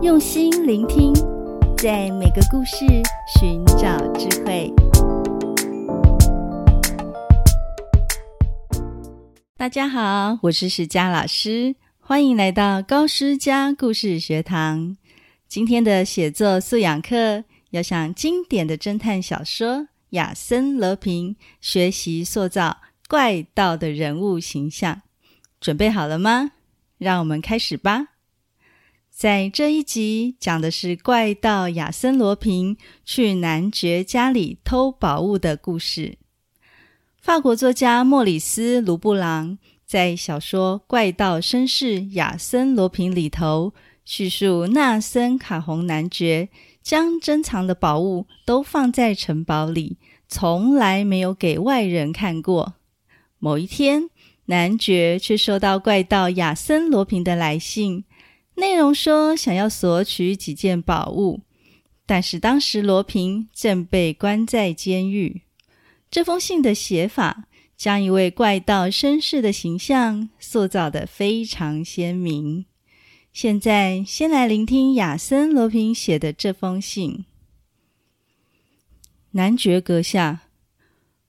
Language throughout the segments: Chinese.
用心聆听，在每个故事寻找智慧。大家好，我是诗佳老师，欢迎来到高诗佳故事学堂。今天的写作素养课要向经典的侦探小说《亚森·罗平》学习塑造怪盗的人物形象。准备好了吗？让我们开始吧。在这一集讲的是怪盗亚森·罗平去男爵家里偷宝物的故事。法国作家莫里斯·卢布朗在小说《怪盗绅士亚森·罗平》里头叙述，纳森·卡洪男爵将珍藏的宝物都放在城堡里，从来没有给外人看过。某一天，男爵却收到怪盗亚森·罗平的来信。内容说想要索取几件宝物，但是当时罗平正被关在监狱。这封信的写法将一位怪盗绅士的形象塑造得非常鲜明。现在先来聆听亚森·罗平写的这封信：男爵阁下，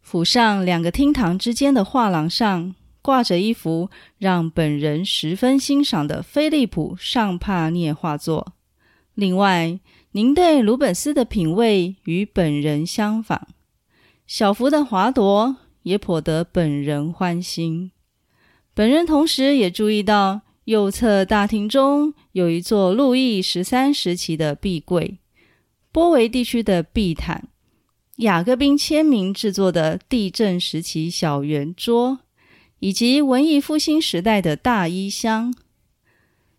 府上两个厅堂之间的画廊上。挂着一幅让本人十分欣赏的菲利普·尚帕涅画作。另外，您对鲁本斯的品味与本人相仿，小幅的华夺也颇得本人欢心。本人同时也注意到右侧大厅中有一座路易十三时期的壁柜，波维地区的壁毯，雅各宾签名制作的地震时期小圆桌。以及文艺复兴时代的大衣箱，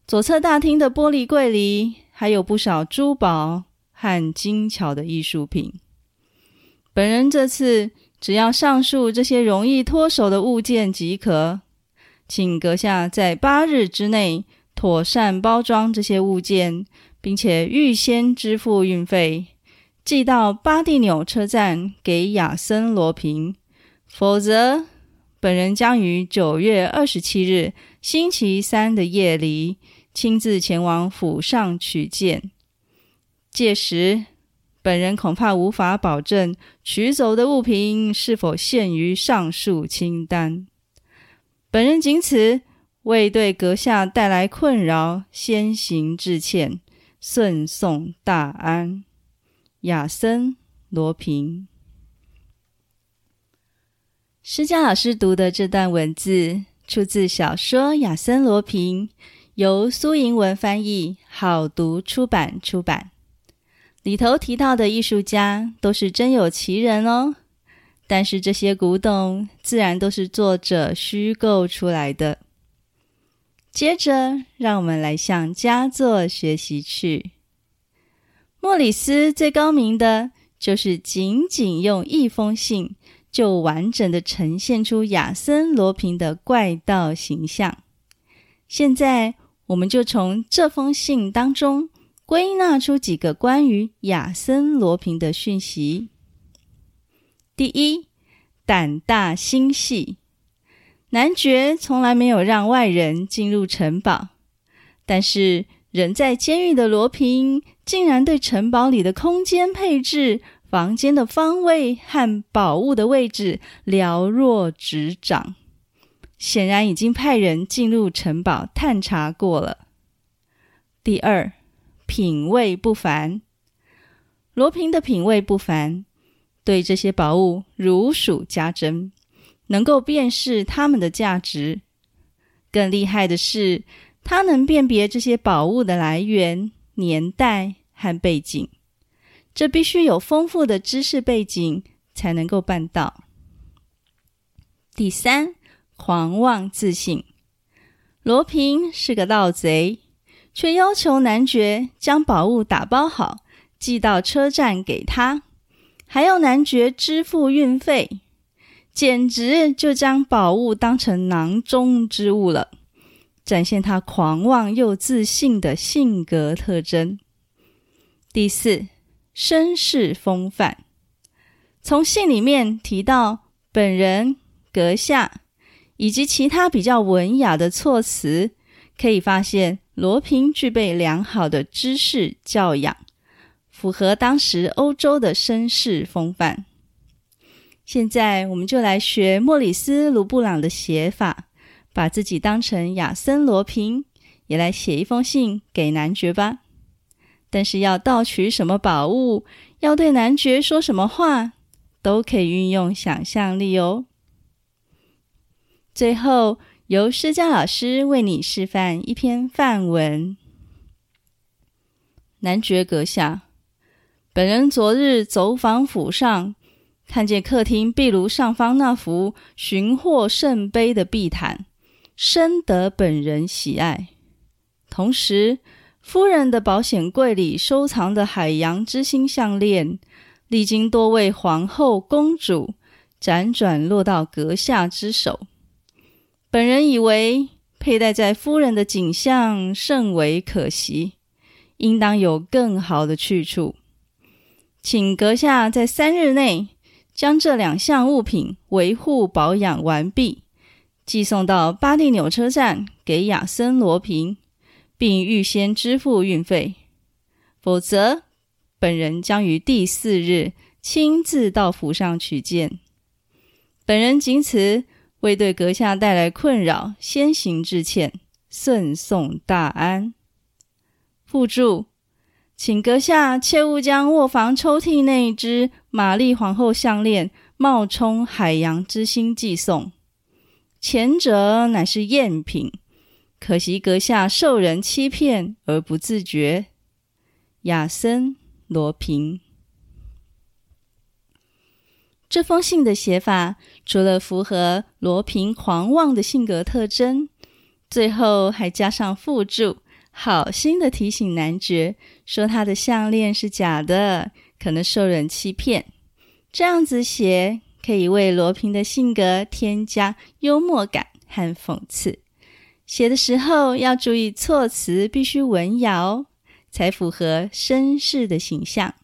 左侧大厅的玻璃柜里还有不少珠宝和精巧的艺术品。本人这次只要上述这些容易脱手的物件即可，请阁下在八日之内妥善包装这些物件，并且预先支付运费，寄到巴蒂纽车站给亚森·罗平，否则。本人将于九月二十七日星期三的夜里亲自前往府上取件。届时，本人恐怕无法保证取走的物品是否限于上述清单。本人仅此为对阁下带来困扰，先行致歉，顺送大安。亚森·罗平。施佳老师读的这段文字出自小说《亚森·罗平》，由苏莹文翻译，好读出版出版。里头提到的艺术家都是真有其人哦，但是这些古董自然都是作者虚构出来的。接着，让我们来向佳作学习去。莫里斯最高明的就是仅仅用一封信。就完整的呈现出亚森·罗平的怪盗形象。现在，我们就从这封信当中归纳出几个关于亚森·罗平的讯息。第一，胆大心细。男爵从来没有让外人进入城堡，但是人在监狱的罗平竟然对城堡里的空间配置，房间的方位和宝物的位置了若指掌，显然已经派人进入城堡探查过了。第二，品味不凡。罗平的品味不凡，对这些宝物如数家珍，能够辨识它们的价值。更厉害的是，他能辨别这些宝物的来源、年代和背景。这必须有丰富的知识背景才能够办到。第三，狂妄自信。罗平是个盗贼，却要求男爵将宝物打包好，寄到车站给他，还要男爵支付运费，简直就将宝物当成囊中之物了，展现他狂妄又自信的性格特征。第四。绅士风范，从信里面提到本人、阁下以及其他比较文雅的措辞，可以发现罗平具备良好的知识教养，符合当时欧洲的绅士风范。现在，我们就来学莫里斯·卢布朗的写法，把自己当成亚森·罗平，也来写一封信给男爵吧。但是，要盗取什么宝物，要对男爵说什么话，都可以运用想象力哦。最后，由施佳老师为你示范一篇范文。男爵阁下，本人昨日走访府上，看见客厅壁炉上方那幅寻获圣杯的壁毯，深得本人喜爱。同时，夫人的保险柜里收藏的海洋之心项链，历经多位皇后、公主，辗转落到阁下之手。本人以为佩戴在夫人的颈项甚为可惜，应当有更好的去处，请阁下在三日内将这两项物品维护保养完毕，寄送到巴蒂纽车站给亚森·罗平，并预先支付运费。否则，本人将于第四日亲自到府上取件。本人仅此。为对阁下带来困扰，先行致歉，顺送大安。附注，请阁下切勿将卧房抽屉那一只玛丽皇后项链冒充海洋之心寄送，前者乃是赝品，可惜阁下受人欺骗而不自觉。亚森·罗平。这封信的写法，除了符合罗平狂妄的性格特征，最后还加上附注，好心的提醒男爵说他的项链是假的，可能受人欺骗。这样子写，可以为罗平的性格添加幽默感和讽刺。写的时候要注意措辞，必须文雅哦，才符合绅士的形象。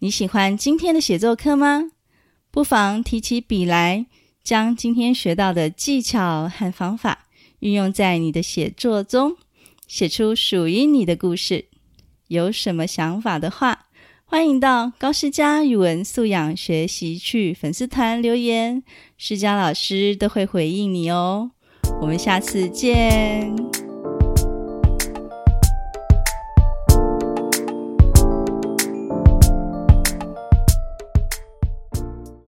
你喜欢今天的写作课吗？不妨提起笔来，将今天学到的技巧和方法运用在你的写作中，写出属于你的故事。有什么想法的话，欢迎到高诗佳语文素养学习区粉丝团留言，诗佳老师都会回应你哦。我们下次见。